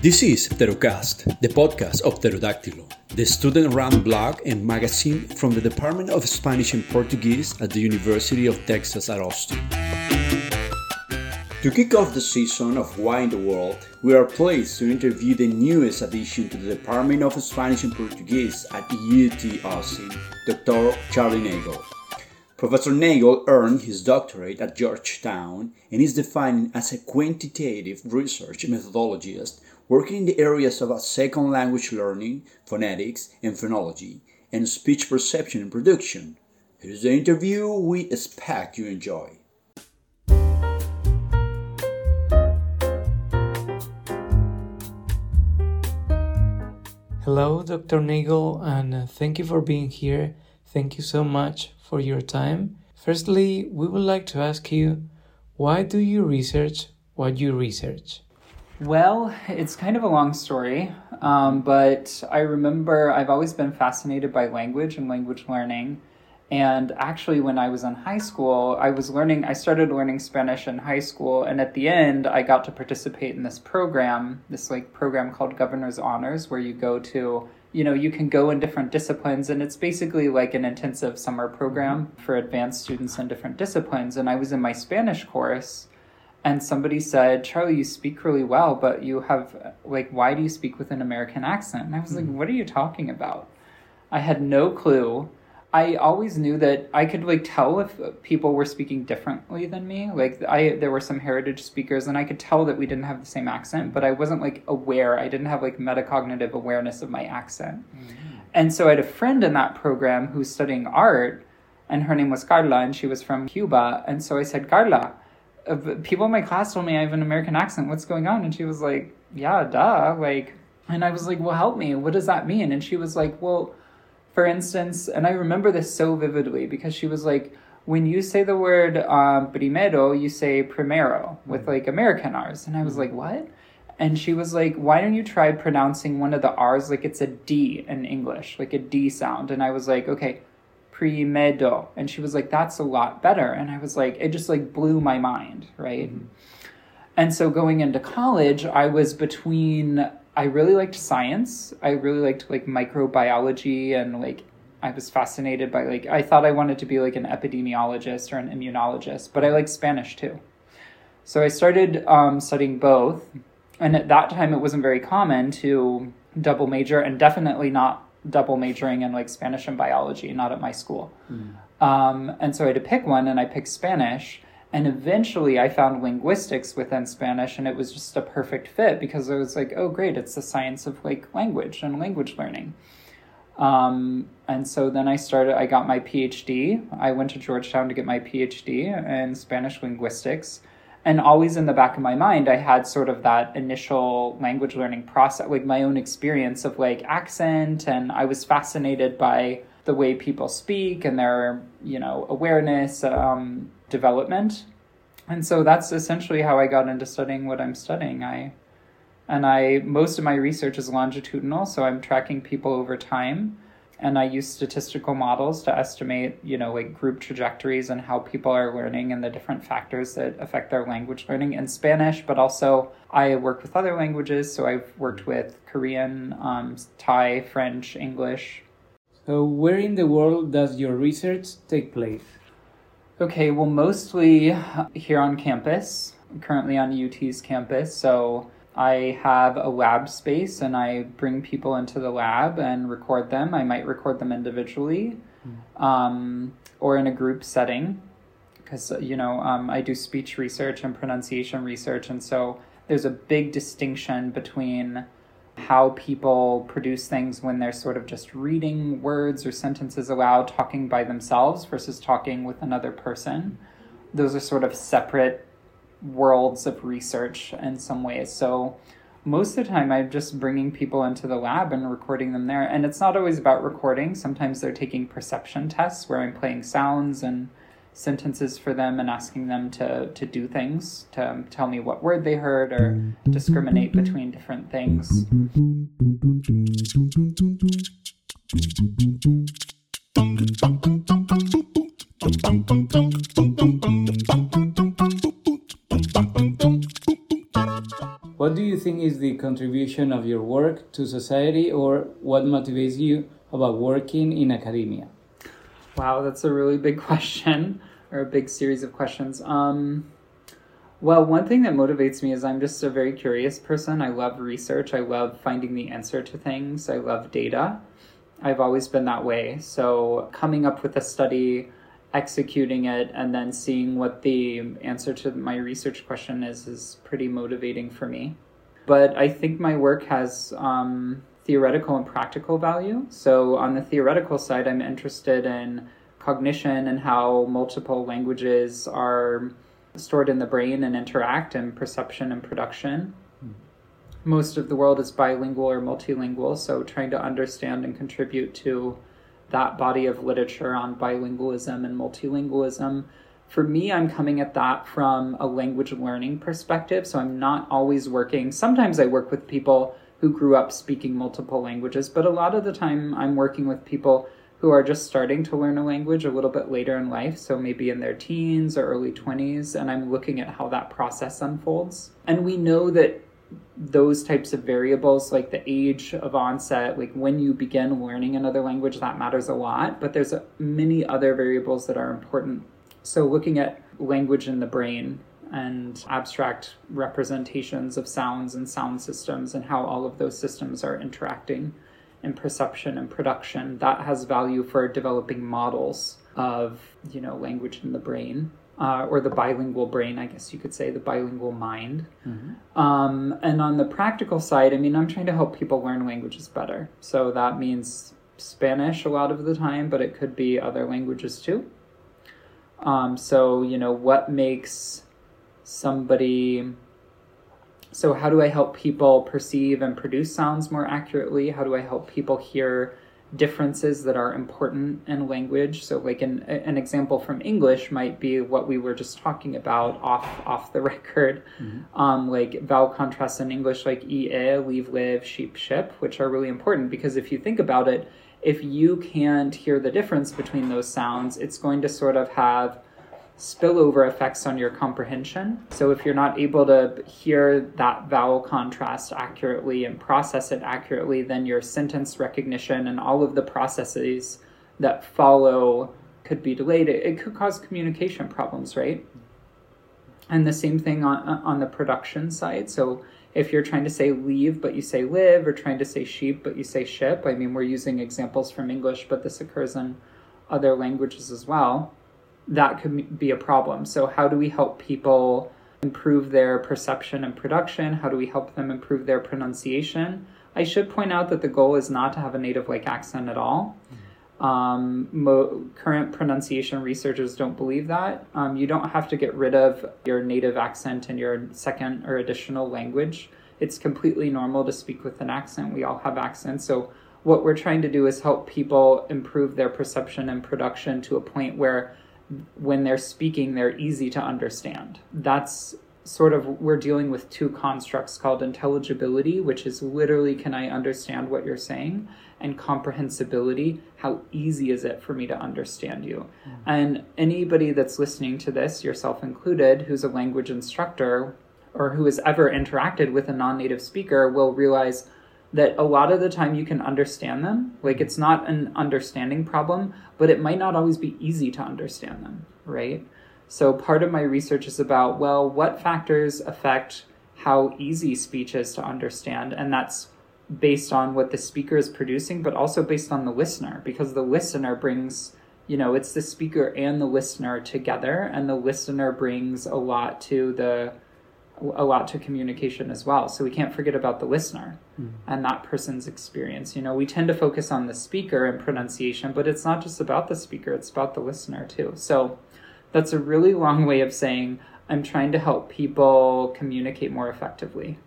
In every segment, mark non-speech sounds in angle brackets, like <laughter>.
This is Pterocast, the podcast of Pterodáctilo, the student run blog and magazine from the Department of Spanish and Portuguese at the University of Texas at Austin. To kick off the season of Why in the World, we are pleased to interview the newest addition to the Department of Spanish and Portuguese at UT Austin, Dr. Charlie Nagle. Professor Nagle earned his doctorate at Georgetown and is defined as a quantitative research methodologist working in the areas of second language learning, phonetics and phonology, and speech perception and production. Here's the interview we expect you enjoy. Hello, Dr. Nagle, and uh, thank you for being here. Thank you so much for your time. Firstly, we would like to ask you why do you research what you research? Well, it's kind of a long story, um, but I remember I've always been fascinated by language and language learning. And actually, when I was in high school, I was learning, I started learning Spanish in high school. And at the end, I got to participate in this program, this like program called Governor's Honors, where you go to, you know, you can go in different disciplines. And it's basically like an intensive summer program for advanced students in different disciplines. And I was in my Spanish course and somebody said, Charlie, you speak really well, but you have, like, why do you speak with an American accent? And I was like, hmm. what are you talking about? I had no clue. I always knew that I could like tell if people were speaking differently than me. Like I there were some heritage speakers and I could tell that we didn't have the same accent, but I wasn't like aware. I didn't have like metacognitive awareness of my accent. Mm-hmm. And so I had a friend in that program who's studying art and her name was Carla and she was from Cuba. And so I said, "Carla, people in my class told me I have an American accent. What's going on? And she was like, yeah, duh. Like, and I was like, well, help me. What does that mean? And she was like, well, for instance, and I remember this so vividly because she was like, when you say the word um, primero, you say primero with like American R's. And I was like, what? And she was like, why don't you try pronouncing one of the R's like it's a D in English, like a D sound? And I was like, okay, primedo and she was like that's a lot better. And i was like it just like blew my mind right? Mm-hmm. and so going into college i was between i really liked science. I really liked like microbiology and like i was fascinated by like i thought i wanted to be like an epidemiologist or an immunologist but i like spanish too. So i started um, studying both and at that time it wasn't very common to double major and definitely not double majoring in like Spanish and biology, not at my school. Mm. Um, and so I had to pick one, and I picked Spanish. And eventually I found linguistics within Spanish, and it was just a perfect fit because I was like, oh, great, it's the science of like language and language learning. Um, and so then I started, I got my PhD. I went to Georgetown to get my PhD in Spanish linguistics and always in the back of my mind i had sort of that initial language learning process like my own experience of like accent. And i was fascinated by the way people speak and their you know awareness um, development. And so that's essentially how i got into studying what i'm studying. I and i most of my research is longitudinal so i'm tracking people over time and I use statistical models to estimate, you know, like group trajectories and how people are learning and the different factors that affect their language learning in Spanish. But also, I work with other languages, so I've worked with Korean, um, Thai, French, English. So, where in the world does your research take place? Okay, well, mostly here on campus, currently on UT's campus. So, I have a lab space and I bring people into the lab and record them. I might record them individually mm. um, or in a group setting because, you know, um, I do speech research and pronunciation research. And so there's a big distinction between how people produce things when they're sort of just reading words or sentences aloud, talking by themselves versus talking with another person. Those are sort of separate worlds of research in some ways. So most of the time I'm just bringing people into the lab and recording them there. And it's not always about recording. Sometimes they're taking perception tests where I'm playing sounds and sentences for them and asking them to, to do things, to um, tell me what word they heard or discriminate between different things. <laughs> think is the contribution of your work to society or what motivates you about working in academia? Wow, that's a really big <laughs> question or a big series of questions. Um, well, one thing that motivates me is I'm just a very curious person. I love research. I love finding the answer to things. I love data. I've always been that way. So, coming up with a study, executing it, and then seeing what the answer to my research question is is pretty motivating for me. But I think my work has um, theoretical and practical value. So, on the theoretical side, I'm interested in cognition and how multiple languages are stored in the brain and interact, and perception and production. Most of the world is bilingual or multilingual, so trying to understand and contribute to that body of literature on bilingualism and multilingualism. For me, I'm coming at that from a language learning perspective, so I'm not always working. Sometimes I work with people who grew up speaking multiple languages, but a lot of the time I'm working with people who are just starting to learn a language a little bit later in life, so maybe in their teens or early 20s, and I'm looking at how that process unfolds. And we know that those types of variables, like the age of onset, like when you begin learning another language, that matters a lot, but there's many other variables that are important. So, looking at language in the brain and abstract representations of sounds and sound systems and how all of those systems are interacting in perception and production that has value for developing models of you know language in the brain uh, or the bilingual brain i guess you could say the bilingual mind. Mm-hmm. um, and on the practical side i mean i'm trying to help people learn languages better. So that means spanish a lot of the time but it could be other languages too um, so you know what makes somebody so how do i help people perceive and produce sounds more accurately? How do i help people hear differences that are important in language? So like an, an example from english might be what we were just talking about off off the <laughs> record. Mm-hmm. um, like vowel contrasts in english like e leave live sheep ship which are really important because if you think about it if you can't hear the difference between those sounds it's going to sort of have spillover effects on your comprehension. So if you're not able to hear that vowel contrast accurately and process it accurately, then your sentence recognition and all of the processes that follow could be delayed. It, it could cause communication problems, right? And the same thing on on the production side. So if you're trying to say leave but you say live or trying to say sheep but you say ship, I mean we're using examples from English, but this occurs in other languages as well that could be a problem. So, how do we help people improve their perception and production? How do we help them improve their pronunciation? I should point out that the goal is not to have a native like accent at all. Um, mo- current pronunciation researchers don't believe that. Um, you don't have to get rid of your native accent in your second or additional language. It's completely normal to speak with an accent. We all have accents. So, what we're trying to do is help people improve their perception and production to a point where when they're speaking, they're easy to understand. That's sort of, we're dealing with two constructs called intelligibility, which is literally, can I understand what you're saying? And comprehensibility, how easy is it for me to understand you? Mm-hmm. And anybody that's listening to this, yourself included, who's a language instructor or who has ever interacted with a non native speaker will realize that a lot of the time you can understand them. Like it's not an understanding problem, but it might not always be easy to understand them, right? So part of my research is about, well, what factors affect how easy speech is to understand? And that's based on what the speaker is producing, but also based on the listener, because the listener brings, you know, it's the speaker and the listener together, and the listener brings a lot to the a lot to communication as well. So we can't forget about the listener mm. and that person's experience. You know, we tend to focus on the speaker and pronunciation, but it's not just about the speaker, it's about the listener too. So that's a really long way of saying I'm trying to help people communicate more effectively.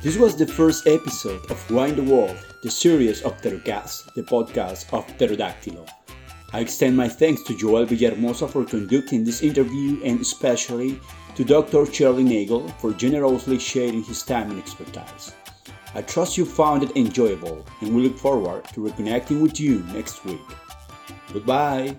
This was the first episode of Why in the World, the series of Pterocast, the podcast of Pterodáctilo. I extend my thanks to Joel Villahermosa for conducting this interview and especially to Dr. Charlie Nagle for generously sharing his time and expertise. I trust you found it enjoyable and we look forward to reconnecting with you next week. Goodbye.